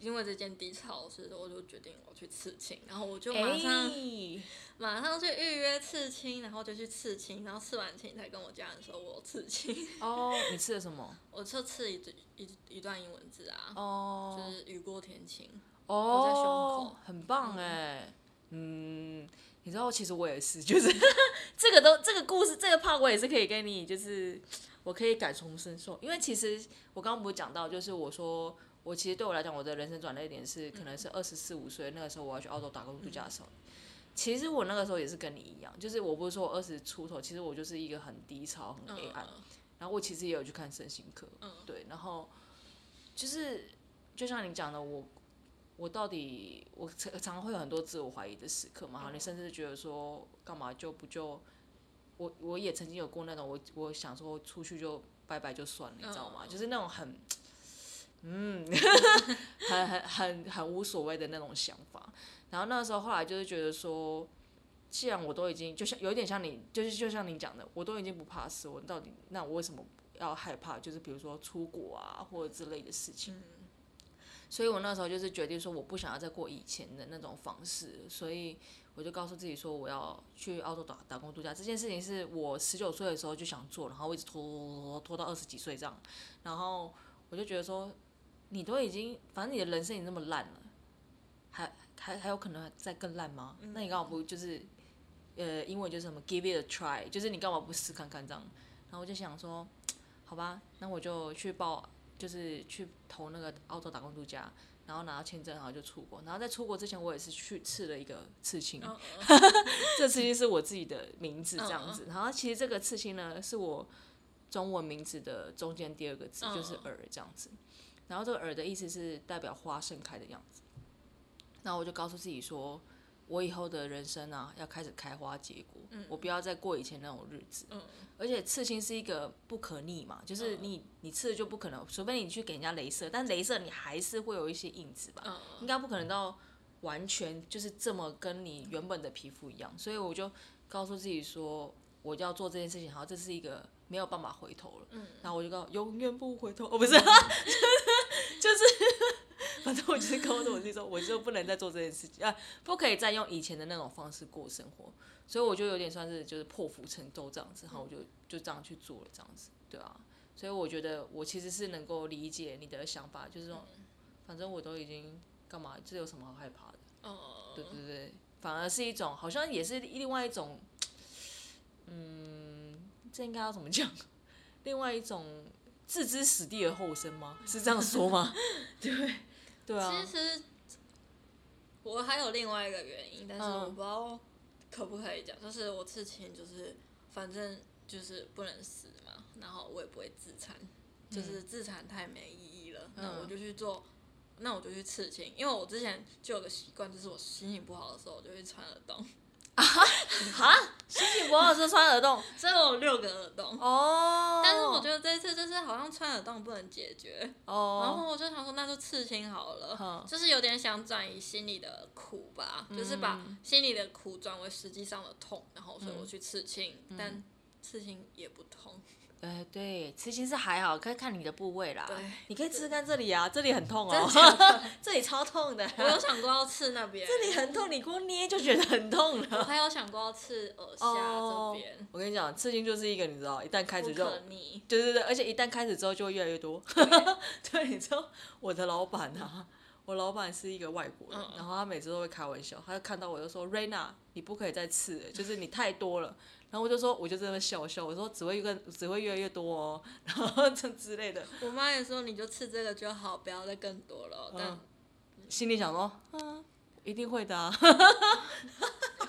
因为这件低潮事，我就决定我去刺青，然后我就马上、哎。马上去预约刺青，然后就去刺青，然后刺完青才跟我家人说我刺青，哦，你刺了什么？我就刺一一一段英文字啊，哦，就是雨过天晴。哦，在胸口。很棒哎，嗯，你知道其实我也是，就是 这个都这个故事这个 part 我也是可以跟你，就是我可以感同身受，因为其实我刚刚不是讲到，就是我说我其实对我来讲，我的人生转捩点是可能是二十四五岁那个时候我要去澳洲打工度假的时候。其实我那个时候也是跟你一样，就是我不是说我二十出头，其实我就是一个很低潮、很黑暗，嗯然后我其实也有去看身心科，嗯对，然后就是就像你讲的，我我到底我常常常会有很多自我怀疑的时刻嘛，然后你甚至觉得说干嘛就不就我我也曾经有过那种我我想说出去就拜拜就算了，你知道吗？嗯就是那种很嗯 很很很很无所谓的那种想法。然后那个时候后来就是觉得说。既然我都已经就像有一点像你，就是就像你讲的，我都已经不怕死，我到底那我为什么要害怕？就是比如说出国啊或者之类的事情。所以我那时候就是决定说，我不想要再过以前的那种方式，所以我就告诉自己说，我要去澳洲打打工度假。这件事情是我十九岁的时候就想做，然后我一直拖拖拖拖拖到二十几岁这样，然后我就觉得说，你都已经，反正你的人生已经那么烂了，还还还有可能再更烂吗？那你干嘛不就是，呃，英文就是什么 give it a try，就是你干嘛不试看看这样？然后我就想说，好吧，那我就去报。就是去投那个澳洲打工度假，然后拿到签证，然后就出国。然后在出国之前，我也是去刺了一个刺青，嗯 这刺青是我自己的名字这样子。然后其实这个刺青呢，是我中文名字的中间第二个字，就是“耳”这样子。然后这个“耳”的意思是代表花盛开的样子。然后我就告诉自己说，我以后的人生啊，要开始开花结果，我不要再过以前那种日子。而且刺青是一个不可逆嘛，就是你你刺了就不可能，除非你去给人家镭射，但镭射你还是会有一些印子吧，应该不可能到完全就是这么跟你原本的皮肤一样，所以我就告诉自己说，我要做这件事情，好，这是一个没有办法回头了，嗯。然后我就告永远不回头，哦不是，就是反正我就是告诉我自己说，我就不能再做这件事情。啊，不可以再用以前的那种方式过生活，所以我就有点算是就是破釜沉舟这样子，然后我就就这样去做了这样子，对啊，所以我觉得我其实是能够理解你的想法，就是说，反正我都已经干嘛，这有什么好害怕的？哦，对对对，反而是一种好像也是另外一种，嗯，这应该要怎么讲？另外一种置之死地而后生吗？是这样说吗？对，对啊其，实我还有另外一个原因，但是嗯我不知道可不可以讲，就是我刺青就是反正就是不能死嘛，然后我也不会自残，就是自残太没意义了，那我就去做。那我就去刺青，因为我之前就有个习惯，就是我心情不好的时候，我就会穿耳洞，哈，心情不好就是穿耳洞，所以我有六个耳洞。哦，但是我觉得这次就是好像穿耳洞不能解决，哦。然哦，后我就想说那就刺青好了，哼就是有点想转移心里的苦吧，就是把心里的苦转为实际上的痛，然后所以我去刺青，但刺青也不痛，呃，对，刺青是还好，可以看你的部位啦。对你可以刺看这里啊，这里很痛哦，这里超痛的，我有想过要刺那边，这里很痛，你光捏就觉得很痛我了。还有想过要刺耳 下哦这边，我跟你讲，刺青就是一个你知道，一旦开始就。对对对，而且一旦开始之后就会越来越多。对，你知道我的老板啊，我老板是一个外国人，嗯然后他每次都会开玩笑，他就看到我就说：“Rena，你不可以再刺了，就是你太多了。”然后我就说，我就在那笑笑，我说只会越只会越来越多哦，然后这之类的，我妈也说你就吃这个就好，不要再更多了。但嗯心里想说，嗯，一定会的啊，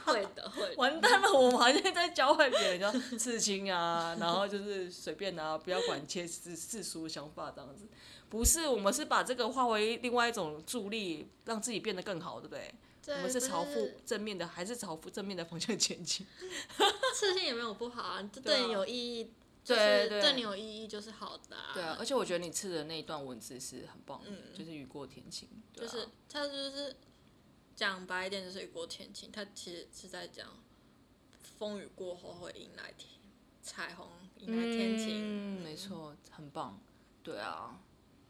会的会的。完蛋了，我们好像在教坏别人，叫刺青啊，然后就是随便啊，不要管切世世俗想法这样子。不是，我们是把这个化为另外一种助力，让自己变得更好，对不对？对我们是朝负正面的，还是朝负正面的方向前进？刺青也没有不好啊，这对你有意义，对就是对对你有意义就是好的、啊。对啊，而且我觉得你刺的那一段文字是很棒的，嗯就是雨过天晴，就是他就是讲白一点就是雨过天晴，他其实是在讲风雨过后会迎来天彩虹，迎来天晴。嗯，没错，很棒，对啊，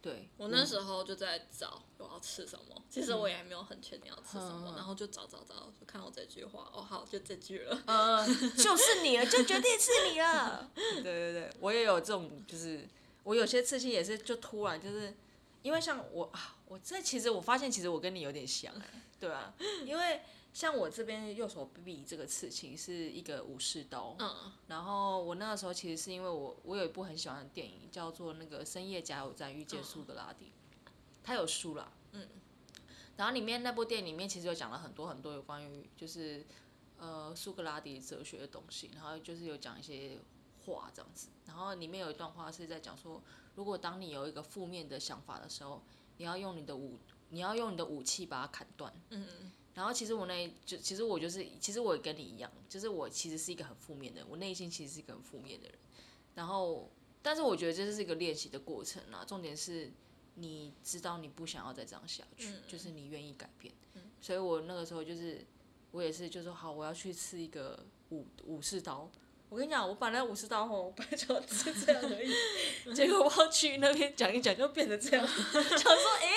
对。我那时候就在找我要吃什么，其实我也还没有很确定要吃什么，嗯然后就找找找，就看到这句话，哦好，就这句了。嗯，就是你了，就决定是你了。对对对，我也有这种，就是我有些刺青也是就突然就是，因为像我啊，我这其实我发现其实我跟你有点像哎、对啊，因为像我这边右手臂这个刺青是一个武士刀，嗯。然后我那个时候其实是因为我我有一部很喜欢的电影叫做那个《深夜加油站遇见苏格拉底》，他有书啦，嗯，然后里面那部电影里面其实有讲了很多很多有关于就是呃苏格拉底哲学的东西，然后就是有讲一些话这样子，然后里面有一段话是在讲说，如果当你有一个负面的想法的时候，你要用你的武你要用你的武器把它砍断，嗯然后其实我那就其实我就是其实我也跟你一样，就是我其实是一个很负面的人，我内心其实是一个很负面的人。然后，但是我觉得这是一个练习的过程啊。重点是你知道你不想要再这样下去，就是你愿意改变。所以我那个时候就是我也是就说好，我要去刺一个武武士刀。我跟你讲，我本来五十刀吼，我本来就只是这样而已，结果我要去那边讲一讲，就变成这样。想说，哎、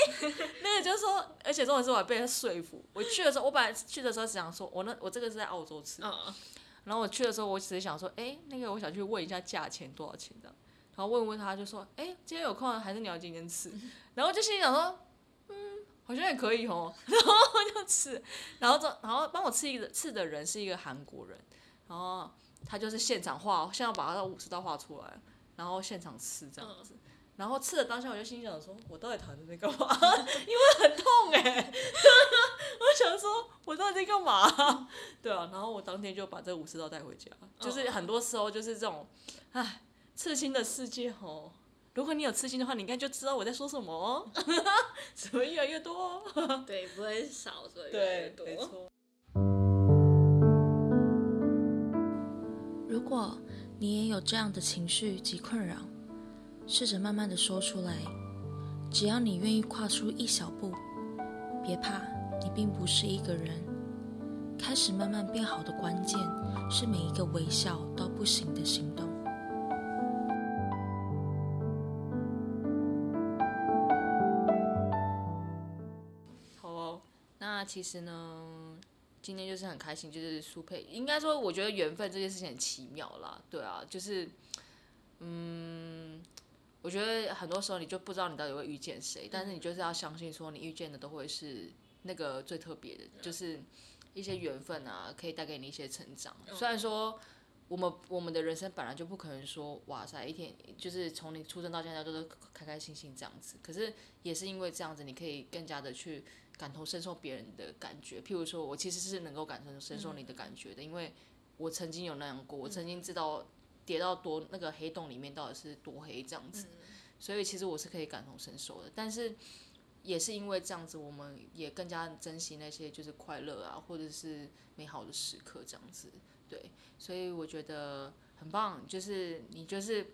那个就是说，而且重点是我还被他说服。我去的时候，我本来去的时候是想说，我那我这个是在澳洲吃，嗯，然后我去的时候，我只是想说，哎、那个我想去问一下价钱多少钱的，然后问问他就说，哎、今天有空还是你要今天吃？然后就心里想说，嗯，好像也可以哦，然后就吃，然后这然后帮我吃一个吃的人是一个韩国人，然后他就是现场画，现在把他的武士刀画出来，然后现场吃这样子。然后吃的当下，我就心想说：“我到底躺在那边干嘛？因为很痛哎、我想说，我到底在干嘛？对啊，然后我当天就把这个武士刀带回家。就是很多时候就是这种，唉，刺青的世界哦。如果你有刺青的话，你应该就知道我在说什么哦。只会越来越多哦。对，不会少，所以越来越多。没错。果你也有这样的情绪及困扰，试着慢慢的说出来。只要你愿意跨出一小步，别怕，你并不是一个人。开始慢慢变好的关键是每一个微笑到不行的行动。好哦，那其实呢，今天就是很开心，就是苏佩，应该说，我觉得缘分这件事情很奇妙啦，对啊，就是，嗯，我觉得很多时候你就不知道你到底会遇见谁，但是你就是要相信说，你遇见的都会是那个最特别的，就是一些缘分啊，可以带给你一些成长。虽然说我们我们的人生本来就不可能说，哇塞，一天就是从你出生到现在都是开开心心这样子，可是也是因为这样子，你可以更加的去感同身受别人的感觉。譬如说，我其实是能够感同身受你的感觉的，因为我曾经有那样过，我曾经知道跌到多那个黑洞里面到底是多黑这样子，所以其实我是可以感同身受的。但是也是因为这样子，我们也更加珍惜那些就是快乐啊，或者是美好的时刻这样子。对，所以我觉得很棒，就是你就是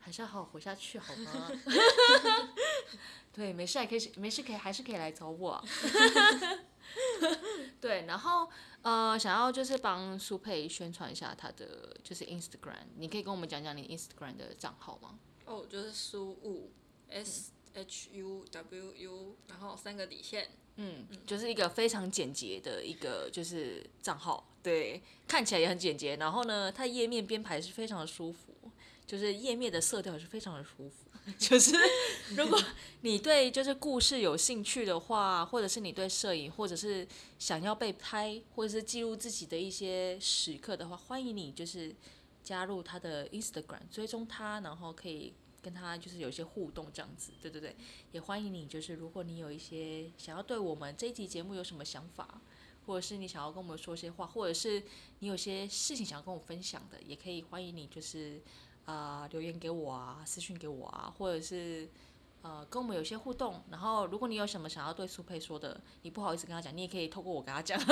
还是要好好活下去，好吗？对，没事还可以，没事可以还是可以来找我、啊。对，然后呃，想要就是帮苏佩宣传一下他的就是 Instagram，你可以跟我们讲讲你 Instagram 的账号吗？哦，就是输入 S H U W U，然后三个底线。嗯，就是一个非常简洁的一个就是账号，对，看起来也很简洁。然后呢，它页面编排是非常的舒服，就是页面的色调是非常的舒服。就是如果你对就是故事有兴趣的话，或者是你对摄影，或者是想要被拍，或者是记录自己的一些时刻的话，欢迎你就是加入他的 Instagram，追踪他，然后可以跟他就是有一些互动这样子。对对对，也欢迎你就是如果你有一些想要对我们这一集节目有什么想法，或者是你想要跟我们说些话，或者是你有些事情想要跟我分享的，也可以欢迎你就是。啊、留言给我啊，私讯给我啊，或者是呃跟我们有些互动。然后，如果你有什么想要对苏佩说的，你不好意思跟他讲，你也可以透过我跟他讲，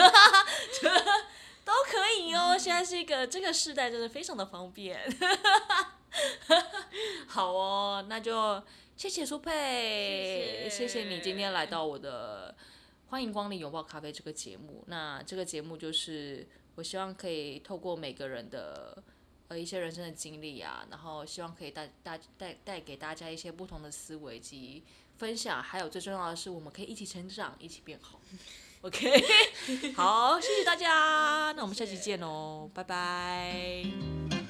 都可以哦。现在是一个这个时代，真的非常的方便。好哦，那就谢谢苏佩，谢谢谢你今天来到我的欢迎光临拥抱咖啡这个节目。那这个节目就是我希望可以透过每个人的。呃一些人生的经历啊，然后希望可以带带带带给大家一些不同的思维及分享，还有最重要的是，我们可以一起成长，一起变好。OK，好，谢谢大家，那我们下期见哦，拜拜。